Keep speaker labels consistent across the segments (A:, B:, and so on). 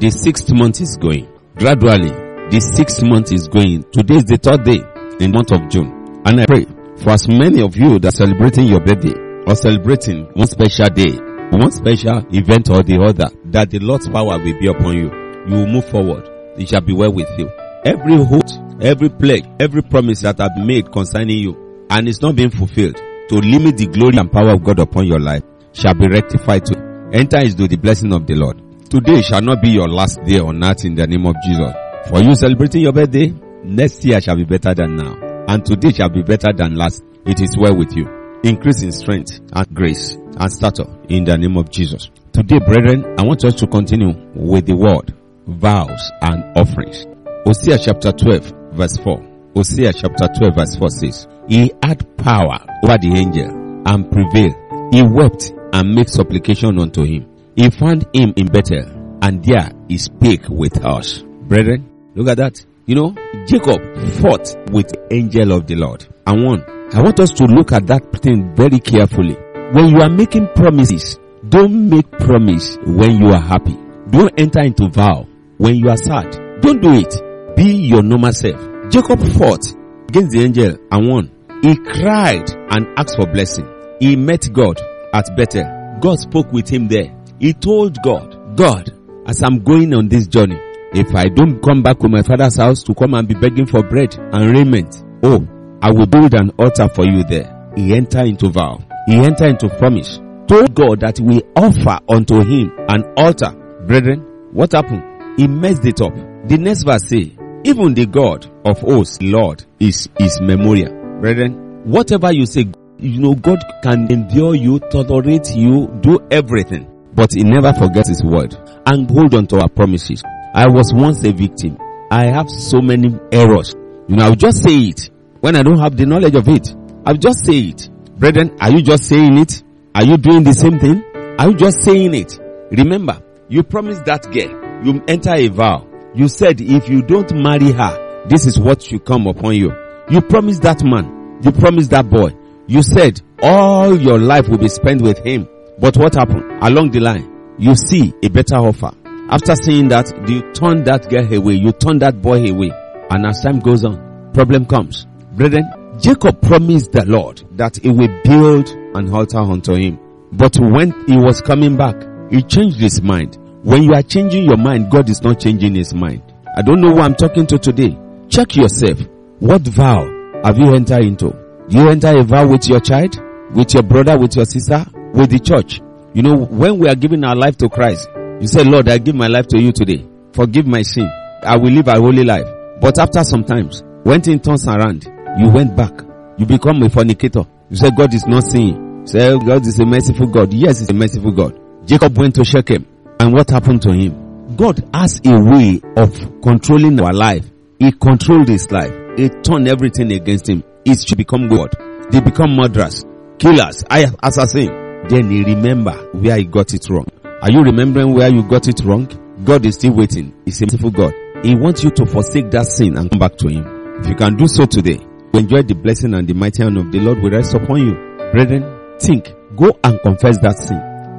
A: the sixth month is going. Gradually, the sixth month is going. Today is the third day in the month of June. And I pray for as many of you that are celebrating your birthday or celebrating one special day, one special event or the other, that the Lord's power will be upon you. You will move forward. It shall be well with you. Every hope, every pledge, every promise that I've made concerning you and it's not being fulfilled to limit the glory and power of God upon your life shall be rectified to enter into the blessing of the Lord. Today shall not be your last day on earth in the name of Jesus. For you celebrating your birthday, next year shall be better than now. And today shall be better than last. It is well with you. Increase in strength and grace and stature in the name of Jesus. Today, brethren, I want us to continue with the word, vows and offerings. Hosea chapter 12 verse 4. Hosea chapter 12 verse 4 says, He had power over the angel and prevailed. He wept and made supplication unto him. He found him in Bethel and there he spake with us. Brethren, look at that. You know, Jacob fought with angel of the Lord. And one, I want us to look at that thing very carefully. When you are making promises, don't make promise when you are happy. Don't enter into vow when you are sad. Don't do it. Be your normal self. Jacob fought against the angel and won. He cried and asked for blessing. He met God at Bethel. God spoke with him there. He told God, God, as I'm going on this journey, if I don't come back to my father's house to come and be begging for bread and raiment, oh, I will build an altar for you there. He entered into vow. He entered into promise. Told God that we offer unto him an altar. Brethren, what happened? He messed it up. The next verse say, even the God of hosts, Lord, is his memorial. Brethren, whatever you say, you know, God can endure you, tolerate you, do everything. But he never forgets his word and hold on to our promises. I was once a victim. I have so many errors. You know, I'll just say it when I don't have the knowledge of it. I'll just say it. Brethren, are you just saying it? Are you doing the same thing? Are you just saying it? Remember, you promised that girl, you enter a vow. You said if you don't marry her, this is what should come upon you. You promised that man, you promised that boy. You said all your life will be spent with him. But what happened? Along the line, you see a better offer. After seeing that, you turn that girl away, you turn that boy away. And as time goes on, problem comes. Brethren, Jacob promised the Lord that he will build an altar unto him. But when he was coming back, he changed his mind. When you are changing your mind, God is not changing his mind. I don't know who I'm talking to today. Check yourself. What vow have you entered into? You enter a vow with your child? With your brother? With your sister? With the church? You know, when we are giving our life to Christ, you say, Lord, I give my life to you today. Forgive my sin. I will live a holy life. But after some times, when things turns around, you went back. You become a fornicator. You say God is not seeing. You say oh, God is a merciful God. Yes, he's a merciful God. Jacob went to Shechem. And what happened to him? God has a way of controlling our life. He controlled his life. He turned everything against him. It should become God. They become murderers, killers, assassins. Then he remember where he got it wrong. Are you remembering where you got it wrong? God is still waiting. He's a merciful God. He wants you to forsake that sin and come back to him. If you can do so today, enjoy the blessing and the mighty hand of the Lord will rest upon you. Brethren, think, go and confess that sin.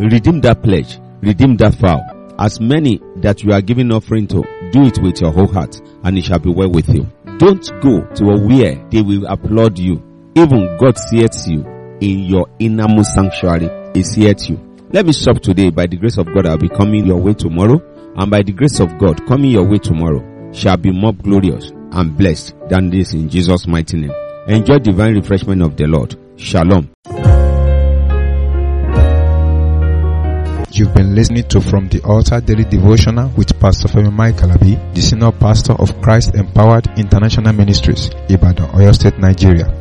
A: Redeem that pledge. Redeem that vow. As many that you are giving offering to, do it with your whole heart and it shall be well with you. Don't go to a where they will applaud you. Even God seeth you in your innermost sanctuary. He seeth you. Let me stop today. By the grace of God, I'll be coming your way tomorrow. And by the grace of God, coming your way tomorrow shall be more glorious and blessed than this in Jesus' mighty name. Enjoy divine refreshment of the Lord. Shalom.
B: You've been listening to From the Altar Daily Devotional with Pastor Femi Mike Alabi, the Senior Pastor of Christ Empowered International Ministries, Ibadan, Oyo State, Nigeria.